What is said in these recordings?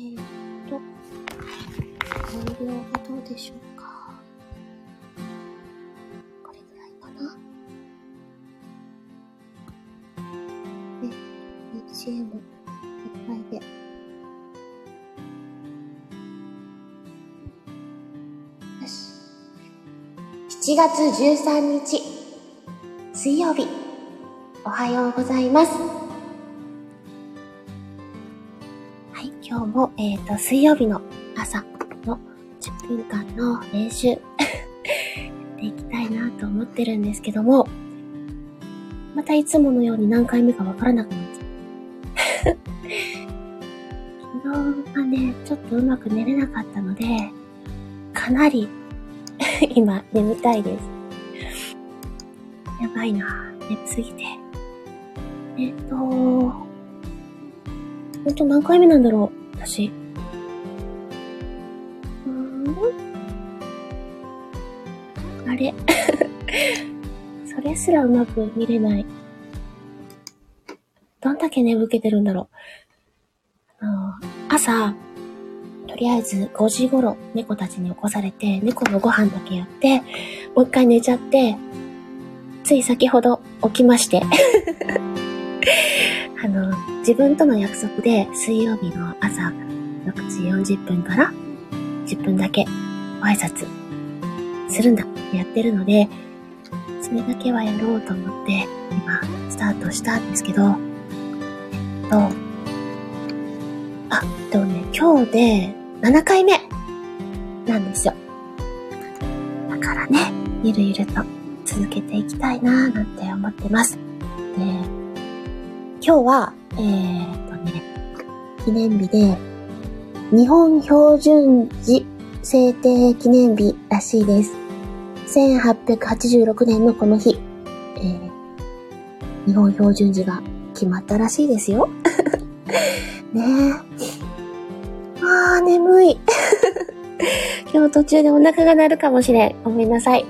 えー、っと、音量がどうでしょうか。これぐらいかな。で、BGM いっぱいで。よし。7月13日、水曜日、おはようございます。今日も、えっ、と、水曜日の朝の10分間の練習、やっていきたいなと思ってるんですけども、またいつものように何回目かわからなくなっちゃう。昨日がね、ちょっとうまく寝れなかったので、かなり 今眠たいです。やばいな眠すぎて。えっと、ほんと何回目なんだろう私。うーんあれ それすらうまく見れない。どんだけ眠気てるんだろう。あの、朝、とりあえず5時頃猫たちに起こされて、猫のご飯だけやって、もう一回寝ちゃって、つい先ほど起きまして。あの、自分との約束で水曜日の朝6時40分から10分だけご挨拶するんだってやってるので、それだけはやろうと思って今スタートしたんですけど、えっと、あ、でもね、今日で7回目なんですよ。だからね、ゆるゆると続けていきたいなーなんて思ってます。で、今日は、えー、っとね、記念日で、日本標準時制定記念日らしいです。1886年のこの日、えー、日本標準時が決まったらしいですよ。ねえ。あー、眠い。今日途中でお腹が鳴るかもしれん。ごめんなさい。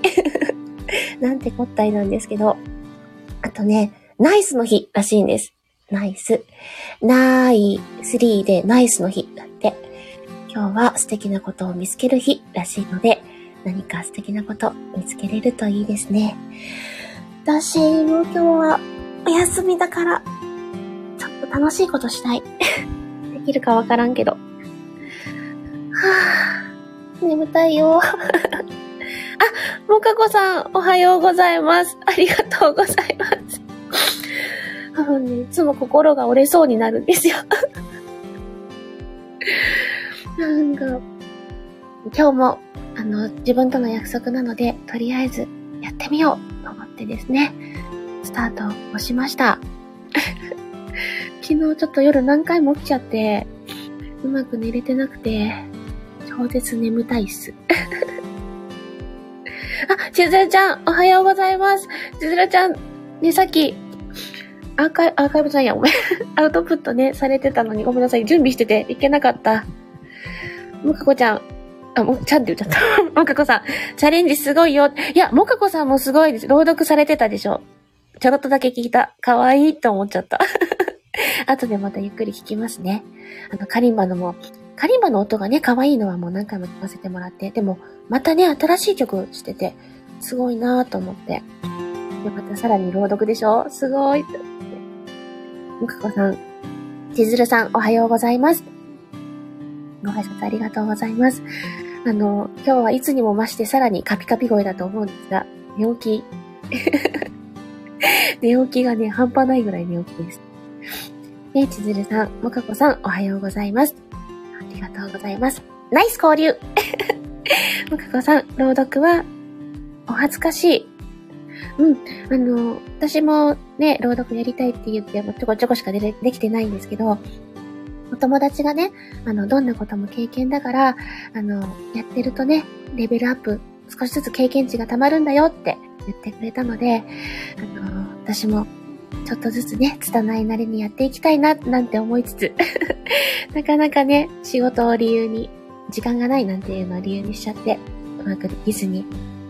なんてこったいなんですけど。あとね、ナイスの日らしいんです。ナイス。ナイスリーでナイスの日だって。今日は素敵なことを見つける日らしいので、何か素敵なこと見つけれるといいですね。私も今日はお休みだから、ちょっと楽しいことしたい。できるかわからんけど。はぁ、眠たいよ。あ、もかこさん、おはようございます。ありがとうございます。多分ね、いつも心が折れそうになるんですよ。なんか、今日も、あの、自分との約束なので、とりあえずやってみようと思ってですね、スタートをしました。昨日ちょっと夜何回も起きちゃって、うまく寝れてなくて、超絶眠たいっす。あ、ちずるちゃん、おはようございます。ちずるちゃん、ね、さっき、アーカイ、アーカイブじゃんや、ごめん。アウトプットね、されてたのにごめんなさい。準備してていけなかった。もかこちゃん、あ、も、ちゃんって言っちゃった。もかこさん、チャレンジすごいよ。いや、もかこさんもすごいです。朗読されてたでしょ。ちょろっとだけ聞いた。かわいいと思っちゃった。後でまたゆっくり聞きますね。あの、カリンバのも、カリンバの音がね、可愛いのはもう何回も聞かせてもらって、でも、またね、新しい曲してて、すごいなぁと思って。で、またさらに朗読でしょすごい。むかこさん、ちずるさん、おはようございます。ご挨拶ありがとうございます。あの、今日はいつにも増してさらにカピカピ声だと思うんですが、寝起き。寝起きがね、半端ないぐらい寝起きです。ねちずるさん、もかこさん、おはようございます。ありがとうございます。ナイス交流もかこさん、朗読は、お恥ずかしい。うん。あの、私もね、朗読やりたいって言って、ちょこちょこしかでできてないんですけど、お友達がね、あの、どんなことも経験だから、あの、やってるとね、レベルアップ、少しずつ経験値が溜まるんだよって言ってくれたので、あの、私も、ちょっとずつね、拙いなりにやっていきたいな、なんて思いつつ、なかなかね、仕事を理由に、時間がないなんていうのを理由にしちゃって、うまくできずに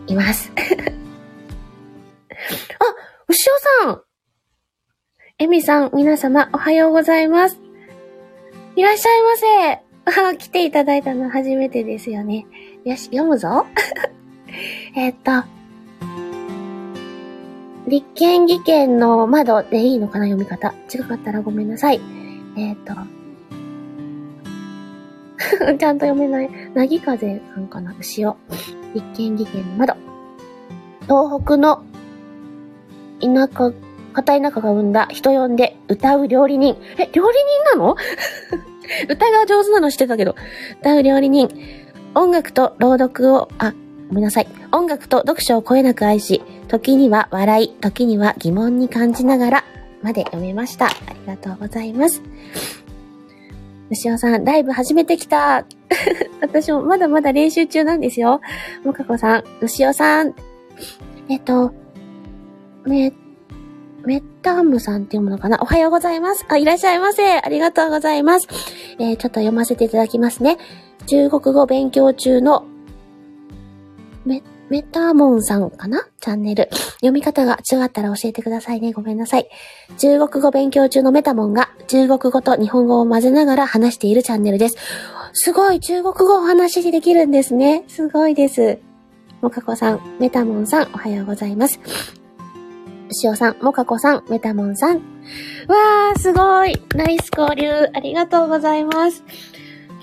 います。あ、牛尾さんえみさん、皆様、おはようございます。いらっしゃいませ。あ、来ていただいたの初めてですよね。よし、読むぞ。えっと、立憲議権の窓でいいのかな読み方。違かったらごめんなさい。えっ、と、ちゃんと読めない。なぎ風さんかな牛尾。立憲議権の窓。東北の田舎、片田舎が生んだ人呼んで歌う料理人。え、料理人なの？歌が上手なの知ってたけど。歌う料理人。音楽と朗読を、あ、ごめんなさい。音楽と読書をこえなく愛し、時には笑い、時には疑問に感じながら、まで読めました。ありがとうございます。牛尾さん、ライブ始めてきた。私もまだまだ練習中なんですよ。もかこさん、牛尾さん。えっと、め、メッタームさんっていうものかな？おはようございます。あ、いらっしゃいませ。ありがとうございます。えー、ちょっと読ませていただきますね。中国語勉強中の、メ、メタモンさんかな？チャンネル。読み方が違ったら教えてくださいね。ごめんなさい。中国語勉強中のメタモンが中国語と日本語を混ぜながら話しているチャンネルです。すごい中国語お話しできるんですね。すごいです。もかこさん、メタモンさん、おはようございます。しおさん、もかこさん、メタモンさん。わー、すごいナイス交流ありがとうございます。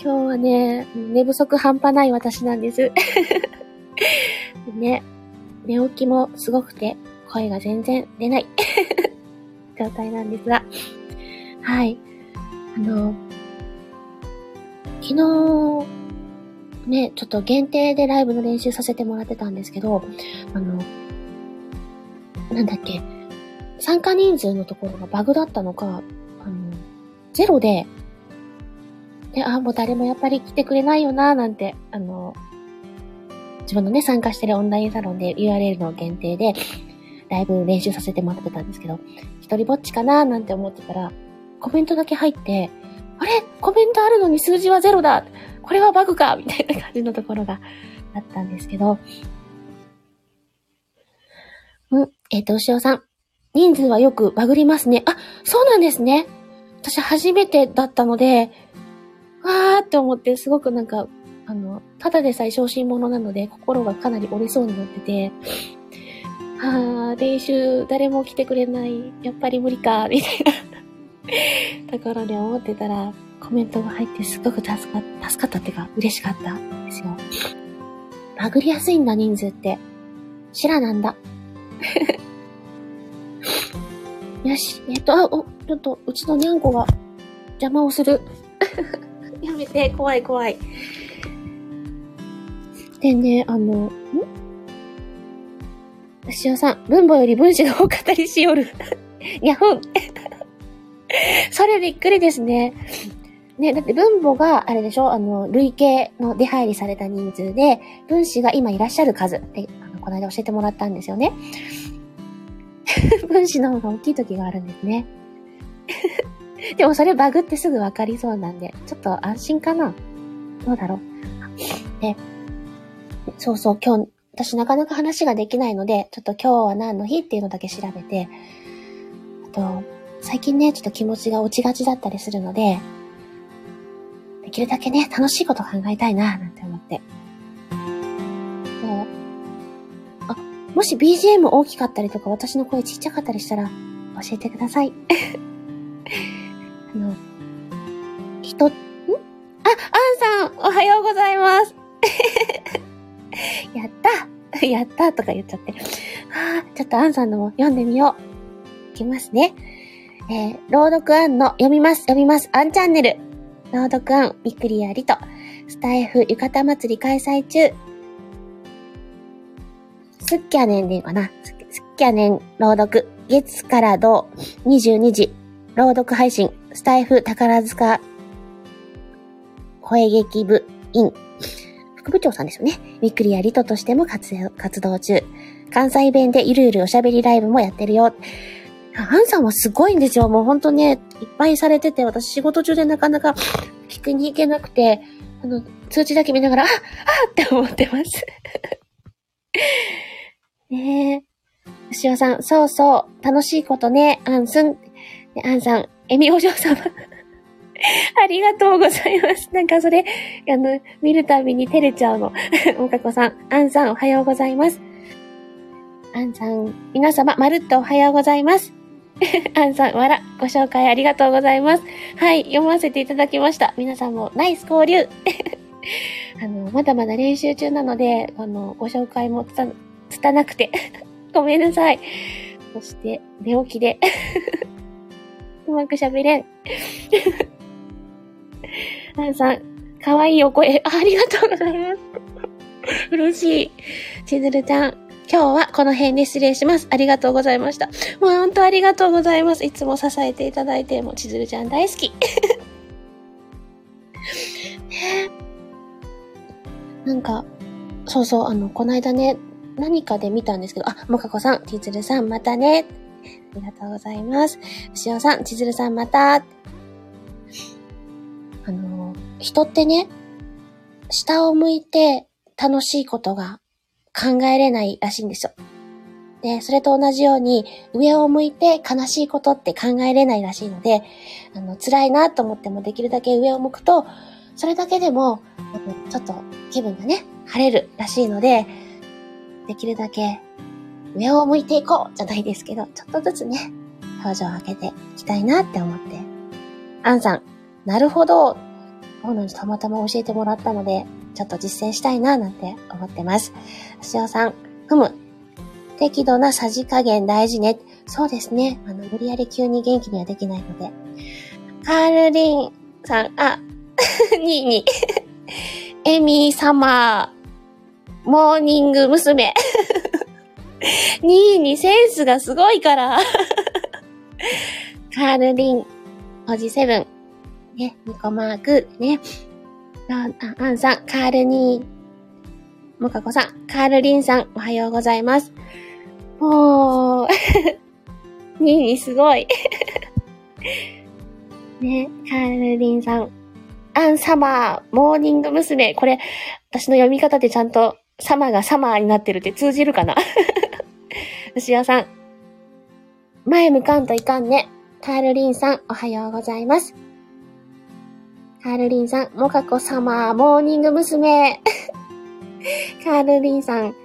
今日はね、寝不足半端ない私なんです。ね、寝起きもすごくて、声が全然出ない 状態なんですが、はい。あの、昨日、ね、ちょっと限定でライブの練習させてもらってたんですけど、あの、なんだっけ、参加人数のところがバグだったのか、あの、ゼロで、で、あ、もう誰もやっぱり来てくれないよな、なんて、あの、自分のね、参加してるオンラインサロンで URL の限定で、ライブ練習させてもらってたんですけど、一人ぼっちかななんて思ってたら、コメントだけ入って、あれ？コメントあるのに数字はゼロだ。これはバグかみたいな感じのところがあったんですけど、うん、えっ、ー、と、牛尾さん。人数はよくバグりますね。あ、そうなんですね。私初めてだったので、わーって思って、すごくなんか、あの、ただでさえ小心者なので、心がかなり折れそうになってて、はあ、練習誰も来てくれない。やっぱり無理か、みたいな ところで思ってたら、コメントが入ってすごく助か助かったっていうか、嬉しかったんですよ。バグりやすいんだ、人数って。シラなんだ。よし、えっと、あ、お、ちょっと、うちのにゃんこが邪魔をする。やめて、怖い怖い。でね、あの、ん？牛尾さん、文法より文字が多かったりしよる。やふん。それびっくりですね。ね、だって分母があれでしょ？あの、累計の出入りされた人数で、分子が今いらっしゃる数ってこの間教えてもらったんですよね。分子の方が大きい時があるんですね。でもそれバグってすぐわかりそうなんで、ちょっと安心かなどうだろう。で、そうそう、今日、私なかなか話ができないので、ちょっと今日は何の日っていうのだけ調べて、あと、最近ね、ちょっと気持ちが落ちがちだったりするので、できるだけね、楽しいこと考えたいな、なんて思って。もし BGM 大きかったりとか、私の声ちっちゃかったりしたら、教えてください。あの、人、ん？あ、アンさん、おはようございます。やった やったとか言っちゃって。はあ、ちょっとアンさんのも読んでみよう。いきますね。えー、朗読アンの読みます、読みます、アンチャンネル。朗読アン、びっくりやりと。スタイフ浴衣祭り開催中。すっきゃねんでいいかな。すっきゃねん朗読。月から土22時。朗読配信。スタイフ宝塚声劇部員。副部長さんですよね。びっくりやりととしても活動中。関西弁でゆるゆるおしゃべりライブもやってるよ。アンさんはすごいんですよ。もうほんとね、いっぱいされてて、私仕事中でなかなか聞くに行けなくて、あの、通知だけ見ながら、ああって思ってます。ねえ。牛尾さん、そうそう、楽しいことね、アンスン。アンさん、エミお嬢様。ありがとうございます。なんかそれ、あの、見るたびに照れちゃうの。おかこさん、あんさんおはようございます。あんさん、皆様、まるっとおはようございます。あんさん、わら、ご紹介ありがとうございます。はい、読ませていただきました。皆さんもナイス交流 あの、まだまだ練習中なので、あの、ご紹介もつ、つたなくて ごめんなさい。そして、寝起きで うまく喋れん あんさん、かわいいお声、ありがとうございます。嬉しい。ちずるちゃん、今日はこの辺で失礼します。ありがとうございました。もう本当ありがとうございます。いつも支えていただいて、もうちずるちゃん大好き。なんか、そうそう、あの、こないだね、何かで見たんですけど、あ、もかこさん、ちずるさん、またね。ありがとうございます。しおさん、ちずるさん、また。あの、人ってね、下を向いて楽しいことが考えれないらしいんですよ。で、それと同じように、上を向いて悲しいことって考えれないらしいので、あの、辛いなと思ってもできるだけ上を向くと、それだけでも、ちょっと気分がね、晴れるらしいので、できるだけ上を向いていこうじゃないですけど、ちょっとずつね、表情を上げていきたいなって思って。アンさん、なるほど。このにたまたま教えてもらったので、ちょっと実践したいななんて思ってます。しおさん、ふむ。適度なさじ加減大事ね。そうですね。あの、無理やり急に元気にはできないので。カールリンさん、あ、にーに。エミー様、モーニング娘。にーにセンスがすごいから。カールリン、おじセブン、ね、ニコマーク、ね、あ、アンさん、カールニー、モカコさん、カールリンさん、おはようございます。もう、ニーニーすごい。ね、カールリンさん、アンサマー、モーニング娘。これ、私の読み方でちゃんと、サマーがサマーになってるって通じるかな？牛尾さん、前向かんといかんね。カールリンさん、おはようございます。カールリンさん、モカコ様、モーニング娘。カールリンさん、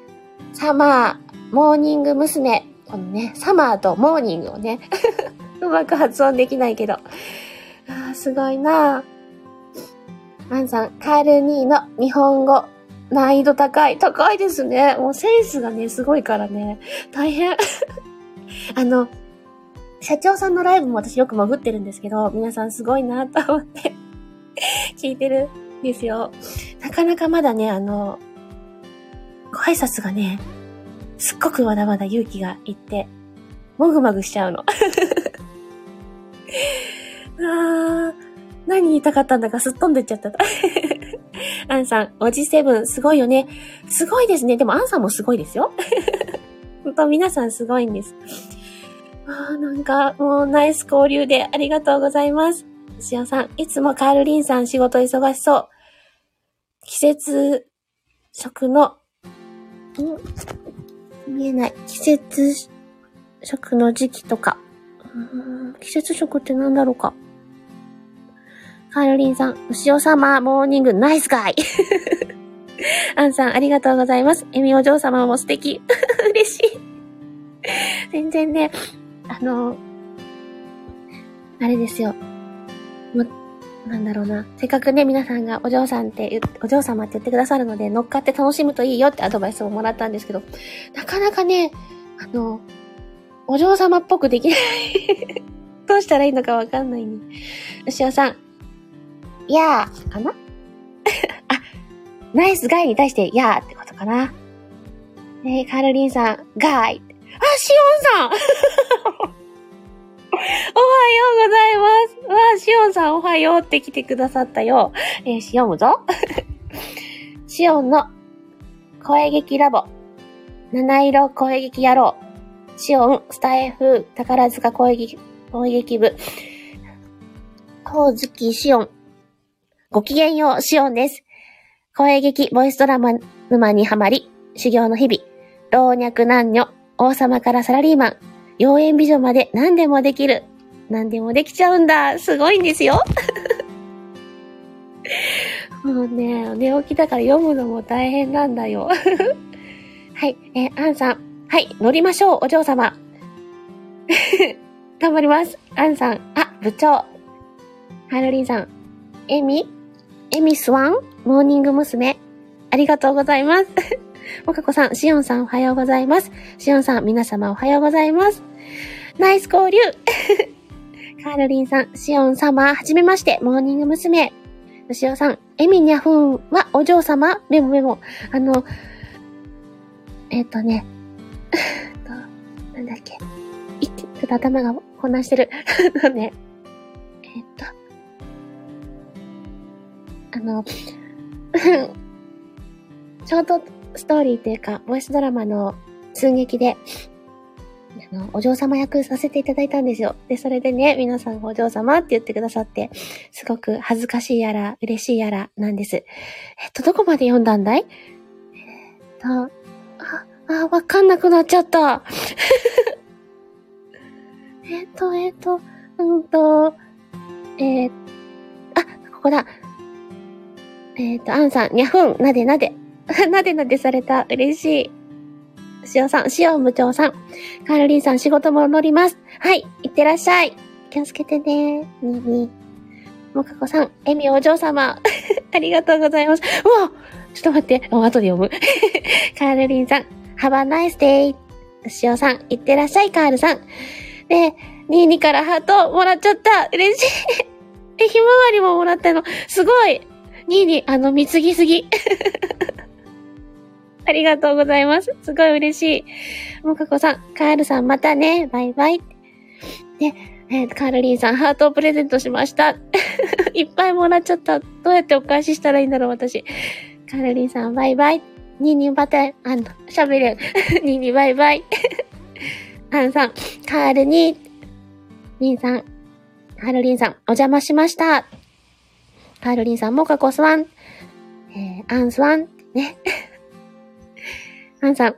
サマー、モーニング娘。このね、サマーとモーニングをね、うまく発音できないけど。あーすごいなぁ。アンさん、カールニーの日本語、難易度高い。高いですね。もうセンスがね、すごいからね。大変。あの、社長さんのライブも私よく潜ってるんですけど、皆さんすごいなと思って 聞いてるんですよ。なかなかまだね、あの、ご挨拶がね、すっごくまだまだ勇気がいって、もぐもぐしちゃうの。あー、何言いたかったんだかすっ飛んでっちゃった。アンさん、おじセブン、すごいよね。すごいですね。でもアンさんもすごいですよ。本当皆さんすごいんです。あーなんか、もうナイス交流でありがとうございます。しおさん、いつもカールリンさん仕事忙しそう。季節食の、ん？見えない。季節食の時期とか。季節食って何だろうか。カールリンさん、牛尾様、モーニング、ナイスガイ アンさん、ありがとうございます。エミお嬢様も素敵。嬉しい。全然ね、あの、あれですよ。も、なんだろうな。せっかくね、皆さんがお嬢さんって、お嬢様って言ってくださるので、乗っかって楽しむといいよってアドバイスをもらったんですけど、なかなかね、あの、お嬢様っぽくできない どうしたらいいのかわかんないね。牛尾さん、やー、かな？あ、ナイスガイに対して、やーってことかな。え、カールリンさん、ガイ。あ、シオンさん おはようございます。わあ、シオンさんおはようって来てくださったよ。えー、読むぞ。シオンの声劇ラボ。七色声劇野郎。シオン、スタイフ、宝塚声劇、声劇部。ほおずきシオン、ごきげんよう、シオンです。声劇、ボイスドラマ沼にはまり、修行の日々、老若男女、王様からサラリーマン、妖艶美女まで何でもできる。何でもできちゃうんだ。すごいんですよ。もうね、寝起きだから読むのも大変なんだよ。はい、えー、アンさん。はい、乗りましょう、お嬢様。頑張ります。アンさん。あ、部長。ハロリンさん。エミ？エミスワンモーニング娘。ありがとうございます。もかこさん、しおんさんおはようございます。しおんさん、皆様おはようございます。ナイス交流 カールリンさん、しおん様、はじめまして、モーニング娘。よしおさん、エミニャフンはお嬢様メモメモ。あの、えっ、ー、とね、なんだっけ。いちょっと頭が混乱してる。ね、えっ、ー、と、あの、ショートストーリーというか、ボイスドラマの寸劇で、あの、お嬢様役させていただいたんですよ。で、それでね、皆さんお嬢様って言ってくださって、すごく恥ずかしいやら、嬉しいやらなんです。えっと、どこまで読んだんだい？えっと、あ、あ、わかんなくなっちゃった。えっと、えっと、うんと、えー、あ、ここだ。えっ、と、アンさん、にゃふん、なでなで。なでなでされた。嬉しい。しおさん、しお部長さん。カールリンさん、仕事も乗ります。はい、いってらっしゃい。気をつけてね。にに。もかこさん、エミお嬢様。ありがとうございます。うわちょっと待って。もう後で読む。カールリンさん、Have a nice day. しおさん、いってらっしゃい、カールさん。で、ニーニからハートもらっちゃった。嬉しい。え、ひまわりももらったの。すごい。ニーニ、あの、貢ぎすぎ。ありがとうございます。すごい嬉しい。もかこさん、カールさんまたね。バイバイ。で、えー、カールリンさん、ハートをプレゼントしました。いっぱいもらっちゃった。どうやってお返ししたらいいんだろう、私。カールリンさん、バイバイ。ニーニーバタ、あの、喋れん。ニーニーバイバイ。アンさん、カールに、リンさん、カールリンさん、お邪魔しました。カールリンさん、モカコスワン、えー、アンスワン、ね。アンさん、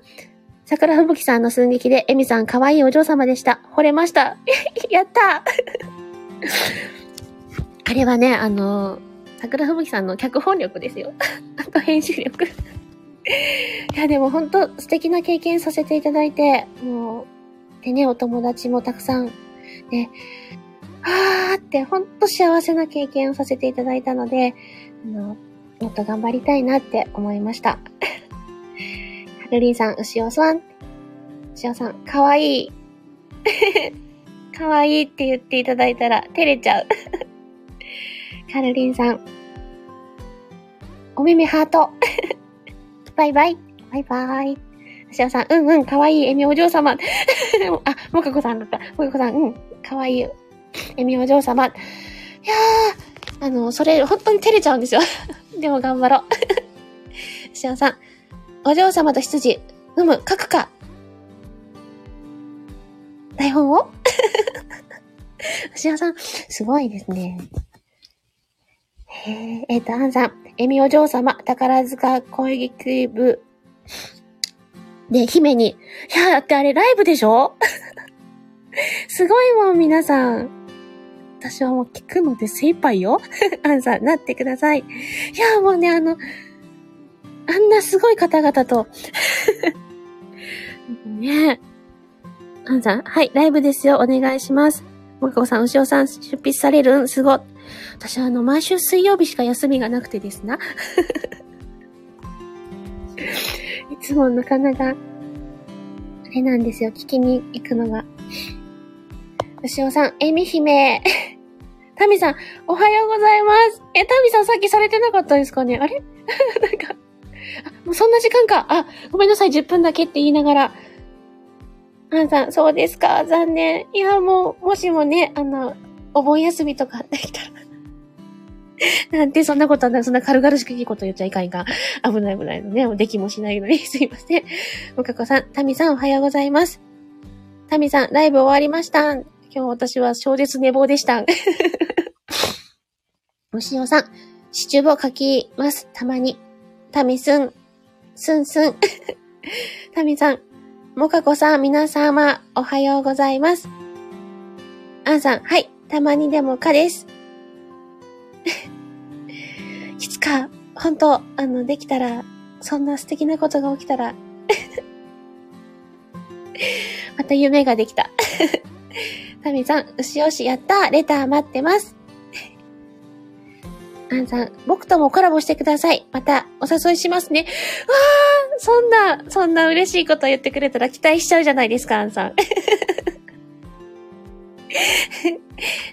桜吹雪さんの寸劇で、エミさん可愛いお嬢様でした。惚れました。やった あれはね、あの、桜吹雪さんの脚本力ですよ。あと編集力。いや、でも本当素敵な経験させていただいて、もう、でね、お友達もたくさん、ね、あーって本当幸せな経験をさせていただいたので、あの、もっと頑張りたいなって思いました。ルリンさん、牛尾さん。牛尾さん、かわいい。かわいいって言っていただいたら、照れちゃう。カルリンさん。お耳ハート。バイバイ。バイバイ。牛尾さん、うんうん、かわいい、エミお嬢様。あ、もかこさんだった。もかこさん、うん、かわいい、エミお嬢様。いやー、あの、それ、本当に照れちゃうんですよ。でも頑張ろう。牛尾さん、お嬢様と羊、飲む、書くか。台本を？牛尾さん、すごいですね。へえ、えっ、ー、と、アンさん、エミお嬢様、宝塚攻撃部。で、姫に、いや、だってあれライブでしょ？すごいもん、皆さん。私はもう聞くので精一杯よ。アンさん、なってください。いや、もうね、あの、あんなすごい方々と ねえ。アンさん、はい、ライブですよ。お願いします。もこさん、牛尾さん、出筆されるん？すご。私は、あの、毎週水曜日しか休みがなくてですな。いつもなかなか、あれなんですよ。聞きに行くのが。牛尾さん、えみ姫。タミさん、おはようございます。え、タミさんさっきされてなかったですかね？あれ？なんか、あ、もうそんな時間か。あ、ごめんなさい、10分だけって言いながら。あんさん、そうですか、残念。いや、もう、もしもね、あの、お盆休みとかできたら。なんて、そんなことはない、そんな軽々しくいいこと言っちゃいかんか。危ない危ないのね。できもしないのに、すいません。もかこさん、タミさん、おはようございます。タミさん、ライブ終わりました。今日私は超絶寝坊でした。もしおさん、シチューを書きます。たまに。タミスン、スンスン。タミさん、モカコさん、皆様、おはようございます。アンさん、はい、たまにでもかです。いつか、本当あの、できたら、そんな素敵なことが起きたら、また夢ができた。タミさん、牛よし、やったレター待ってます。アンさん、僕ともコラボしてください。また、お誘いしますね。わあ、そんな、そんな嬉しいこと言ってくれたら期待しちゃうじゃないですか、アンさん。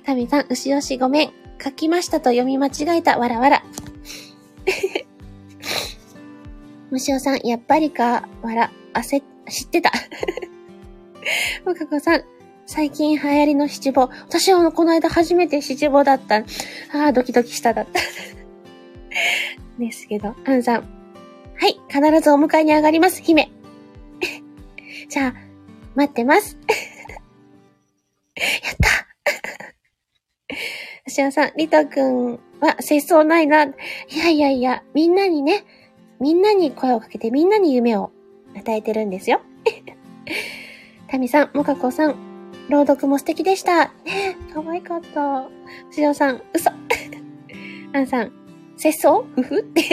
タミさん、牛よしごめん。書きましたと読み間違えた。わらわら。虫尾さん、やっぱりか、わら、焦、知ってた。もかこさん、最近流行りの七五。私はこの間初めて七五だった。ああ、ドキドキしただった。ですけど、アンさん。はい、必ずお迎えに上がります、姫。じゃあ、待ってます。やった牛尾さん、リトくんは節操ないな。いやいやいや、みんなにね、みんなに声をかけてみんなに夢を与えてるんですよ。タミさん、モカコさん、朗読も素敵でした。ね 可愛かった。しおさん、嘘。アンさん、節操？ふふ？って。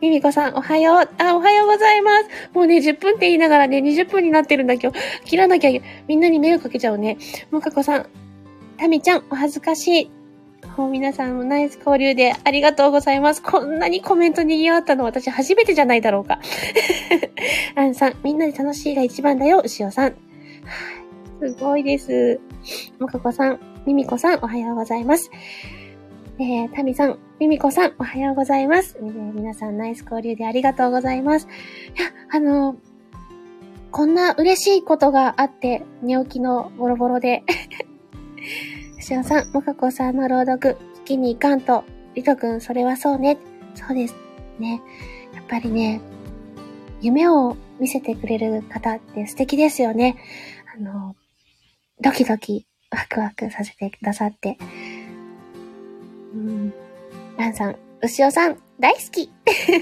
ミミコさん、おはよう。あ、おはようございます。もうね、10分って言いながらね、20分になってるんだ今日。切らなきゃ、みんなに迷惑かけちゃうね。もかこさん、タミちゃん、お恥ずかしい。もう皆さんもナイス交流でありがとうございます。こんなにコメントにぎわったの私初めてじゃないだろうか。アンさん、みんなで楽しいが一番だよ、牛尾さん。すごいです。もかこさん、みみこさん、おはようございます。えー、たみさん、みみこさん、おはようございます。えー、皆さん、ナイス交流でありがとうございます。いや、あの、こんな嬉しいことがあって、寝起きのボロボロで。しおさん、もかこさんの朗読、聞きに行かんと。りとくん、それはそうね。そうです。ね。やっぱりね、夢を見せてくれる方って素敵ですよね。あの、ドキドキ、ワクワクさせてくださって。うん。ランさん、牛尾さん、大好き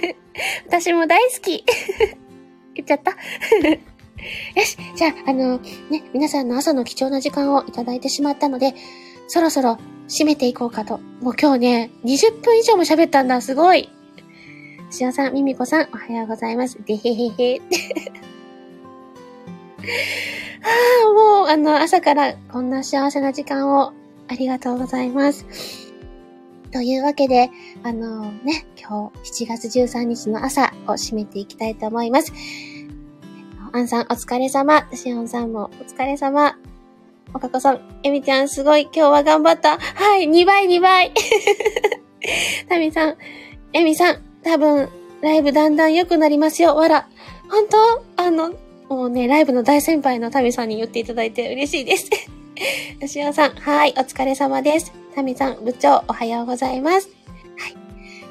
私も大好き 言っちゃった よし、じゃあ、あの、ね、皆さんの朝の貴重な時間をいただいてしまったので、そろそろ締めていこうかと。もう今日ね、20分以上も喋ったんだ。すごい。しおさん、みみこさん、おはようございます。でへへへ。ああ、もう、あの、朝からこんな幸せな時間をありがとうございます。というわけで、あのね、今日7月13日の朝を締めていきたいと思います。アンさんお疲れ様。しおんさんもお疲れ様。おかこさん、えみちゃんすごい、今日は頑張った。はい、2倍2倍。タミさん、えみさん、多分、ライブだんだん良くなりますよ。わら。本当？あの、もうね、ライブの大先輩のタミさんに言っていただいて嬉しいです。吉尾さん、はい、お疲れ様です。タミさん、部長、おはようございます。はい。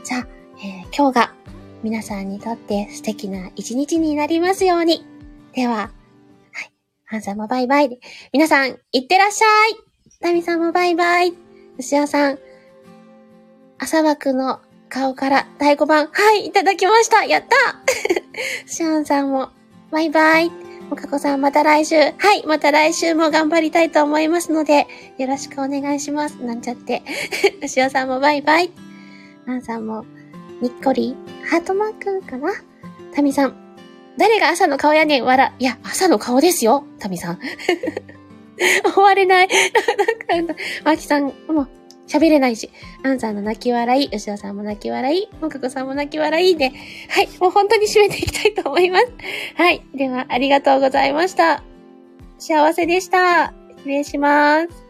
じゃあ、えー、今日が皆さんにとって素敵な一日になりますように。では、はいハンさんもバイバイ。皆さん、いってらっしゃいタミさんもバイバイ。牛尾さん、朝枠の顔から第5番、はい、いただきましたやったシャンさんも、バイバイ。もかこさんまた来週。はい、また来週も頑張りたいと思いますので、よろしくお願いします。なんちゃって。牛尾さんもバイバイ。ナンさんも、にっこり、ハートマークかな？タミさん、誰が朝の顔やねん、わら。いや、朝の顔ですよ、タミさん。終われない。なんか、マキさんも喋れないし、アンさんの泣き笑い、吉田さんも泣き笑い、もかこさんも泣き笑いで、はい、もう本当に締めていきたいと思います。はい、では、ありがとうございました。幸せでした。失礼します。